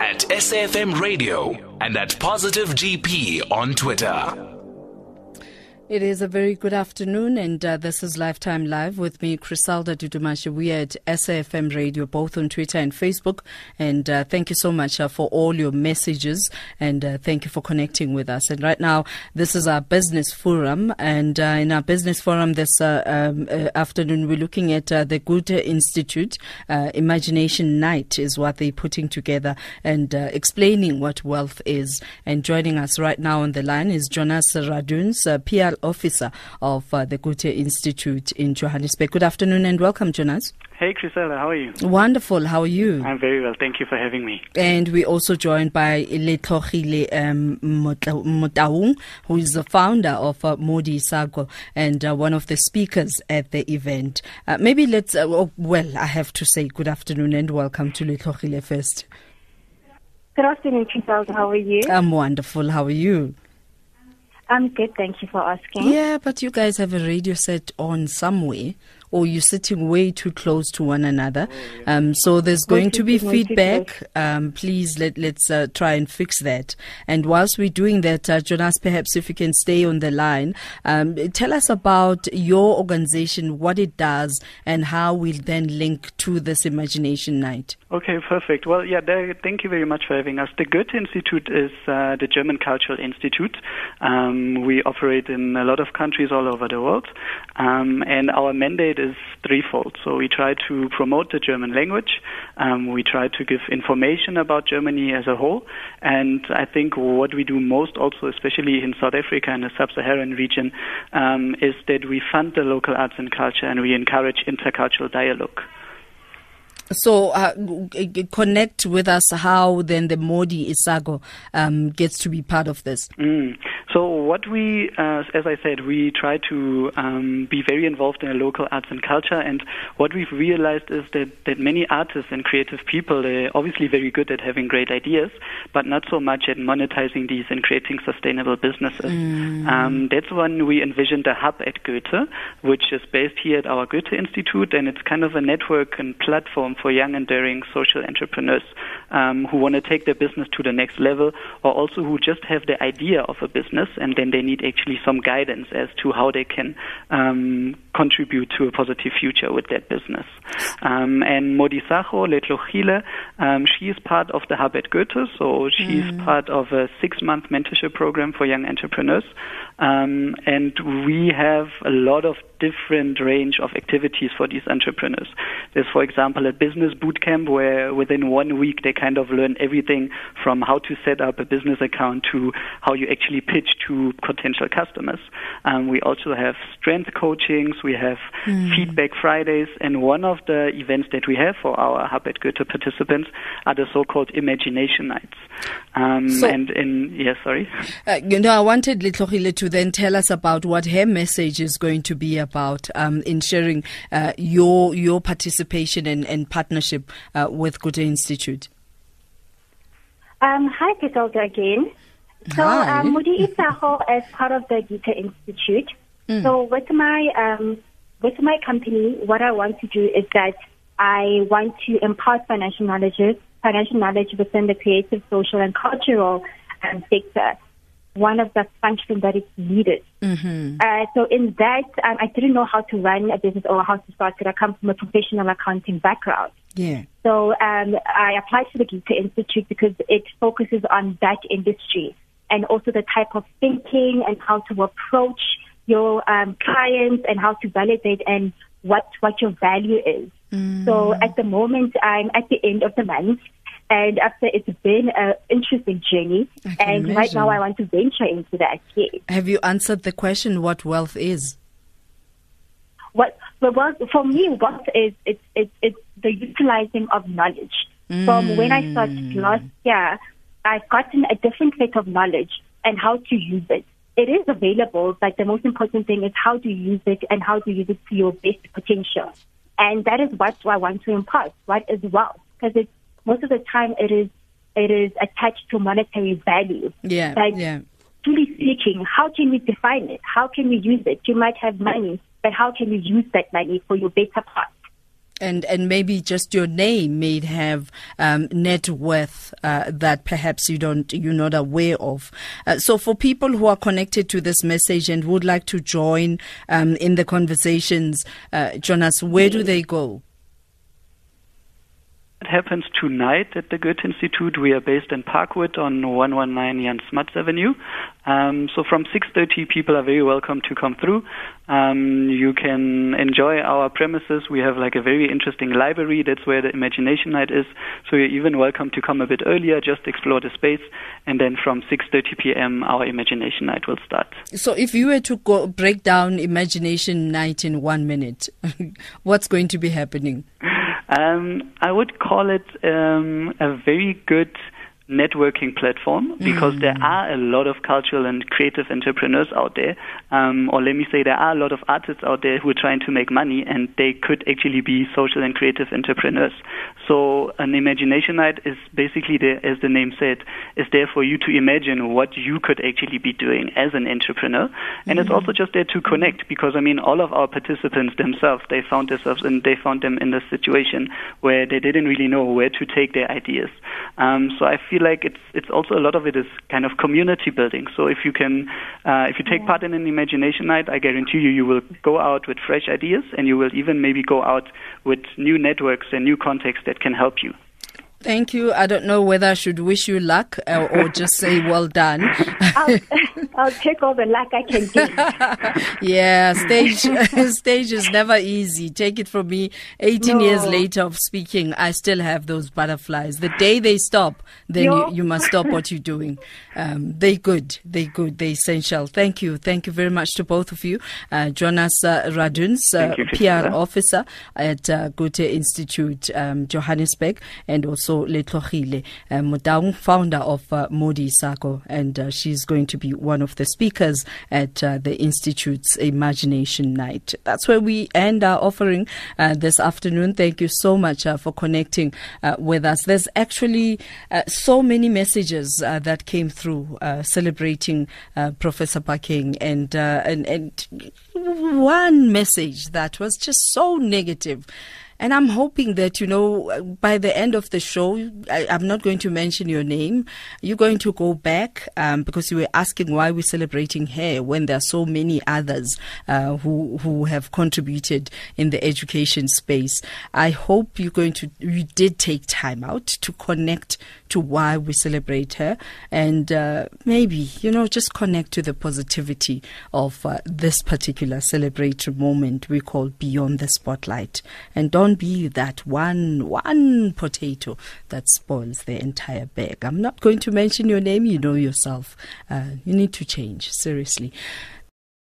at SAFM Radio and at Positive GP on Twitter. It is a very good afternoon, and uh, this is Lifetime Live with me, Criselda are at SAFM Radio, both on Twitter and Facebook. And uh, thank you so much uh, for all your messages, and uh, thank you for connecting with us. And right now, this is our business forum, and uh, in our business forum this uh, um, afternoon, we're looking at the Goethe Institute Imagination Night, is what they're putting together, and explaining what wealth is. And joining us right now on the line is Jonas Radunz, PR Officer of uh, the Goethe Institute in Johannesburg. Good afternoon and welcome, Jonas. Hey, Chrisella, how are you? Wonderful. How are you? I'm very well. Thank you for having me. And we're also joined by Lethlogile um, Motaung, who is the founder of uh, Modi Isago and uh, one of the speakers at the event. Uh, maybe let's, uh, oh, well, I have to say good afternoon and welcome to Lethlogile first. Good afternoon, Chrisella. How are you? I'm wonderful. How are you? I'm good, thank you for asking. Yeah, but you guys have a radio set on somewhere or you're sitting way too close to one another. Um, so there's going to be feedback. Um, please let let's uh, try and fix that. And whilst we're doing that, uh, Jonas, perhaps if you can stay on the line, um, tell us about your organization, what it does, and how we'll then link to this Imagination Night. Okay, perfect. Well, yeah, there, thank you very much for having us. The Goethe Institute is uh, the German Cultural Institute. Um, we operate in a lot of countries all over the world, um, and our mandate is threefold. So we try to promote the German language, um, we try to give information about Germany as a whole, and I think what we do most also, especially in South Africa and the sub-Saharan region, um, is that we fund the local arts and culture and we encourage intercultural dialogue. So uh, connect with us how then the Modi Isago um, gets to be part of this. Mm. So what we, uh, as I said, we try to um, be very involved in the local arts and culture. And what we've realized is that, that many artists and creative people are obviously very good at having great ideas, but not so much at monetizing these and creating sustainable businesses. Mm. Um, that's when we envisioned a hub at Goethe, which is based here at our Goethe Institute, and it's kind of a network and platform for young and daring social entrepreneurs um, who want to take their business to the next level, or also who just have the idea of a business, and then they need actually some guidance as to how they can um, contribute to a positive future with that business. Um, and Modisajo Lethlogile, um, she is part of the Hub at Goethe, so she's mm. part of a six-month mentorship program for young entrepreneurs. Um, and we have a lot of different range of activities for these entrepreneurs. There's, for example, a business boot camp where within one week they kind of learn everything from how to set up a business account to how you actually pitch to potential customers. Um, we also have strength coachings, we have mm. feedback Fridays, and one of the events that we have for our Hub at Goethe participants are the so-called Imagination Nights. Um, so, and in, yes, sorry. Uh, you know, I wanted Lethlogile to then tell us about what her message is going to be about um, ensuring uh, your your participation and, and partnership uh, with Goethe Institute. Um, hi, Griselda again. So, um, Modi Isago is part of the Goethe Institute. Mm. So, with my um, with my company, what I want to do is that I want to impart financial knowledge, financial knowledge within the creative, social, and cultural um, sector one of the functions that is needed. Mm-hmm. Uh, so in that, um, I didn't know how to run a business or how to start it. I come from a professional accounting background. Yeah. So um, I applied to the Goethe Institute because it focuses on that industry and also the type of thinking and how to approach your um, clients and how to validate and what what your value is. Mm. So at the moment, I'm at the end of the month. And after it's been an interesting journey, and imagine. right now I want to venture into that. Yes. Have you answered the question what wealth is? What the wealth for me, wealth is it's it's, it's the utilizing of knowledge. Mm. From when I started last year, I've gotten a different set of knowledge and how to use it. It is available, but the most important thing is how to use it and how to use it to your best potential. And that is what I want to impart. What is wealth? Because most of the time it is it is attached to monetary value. Yeah. But yeah. truly speaking, how can we define it? How can we use it? You might have money, but how can you use that money for your better part? And and maybe just your name may have um, net worth uh, that perhaps you don't you're not aware of. Uh, so for people who are connected to this message and would like to join um, in the conversations, uh, Jonas, where do they go? It happens tonight at the Goethe Institute. We are based in Parkwood on 119 Jan Smuts Avenue. Um, so from 6.30, people are very welcome to come through. Um, you can enjoy our premises. We have like a very interesting library. That's where the Imagination Night is. So you're even welcome to come a bit earlier, just explore the space. And then from 6.30 p.m., our Imagination Night will start. So if you were to go break down Imagination Night in one minute, what's going to be happening? Um, I would call it um, a very good networking platform because mm. there are a lot of cultural and creative entrepreneurs out there, um, or let me say, there are a lot of artists out there who are trying to make money, and they could actually be social and creative entrepreneurs. So, an imagination night is basically, there, as the name said, is there for you to imagine what you could actually be doing as an entrepreneur, and mm. it's also just there to connect because I mean, all of our participants themselves, they found themselves and they found them in this situation where they didn't really know where to take their ideas. Um, so I feel feel like it's it's also a lot of it is kind of community building. So if you can, uh, if you take part in an imagination night, I guarantee you, you will go out with fresh ideas, and you will even maybe go out with new networks and new contacts that can help you. Thank you. I don't know whether I should wish you luck or, or just say well done. I'll, I'll, take all the luck I can get. yeah, stage stage is never easy. Take it from me. 18 no. years later of speaking, I still have those butterflies. The day they stop, then you, you, must stop what you're doing. Um, they good. They good. They essential. Thank you. Thank you very much to both of you. Uh, Jonas uh, Radunz, uh, PR officer at uh, Goethe Institute, um, Johannesburg, and also also Lethlogile uh, Motaung, founder of uh, Modi Isago, and uh, she's going to be one of the speakers at uh, the Institute's Imagination Night. That's where we end our offering uh, this afternoon. Thank you so much uh, for connecting with us. There's actually so many messages that came through celebrating Professor Phakeng, and, and and one message that was just so negative. And I'm hoping that, you know, by the end of the show, I, am not going to mention your name. You're going to go back um, because you were asking why we're celebrating her when there are so many others uh, who who have contributed in the education space. I hope you're going to, you did take time out to connect to why we celebrate her and uh, maybe, you know, just connect to the positivity of uh, this particular celebratory moment we call Beyond the Spotlight. And don't be that one, one potato that spoils the entire bag. I'm not going to mention your name, you know yourself. Uh, you need to change, seriously.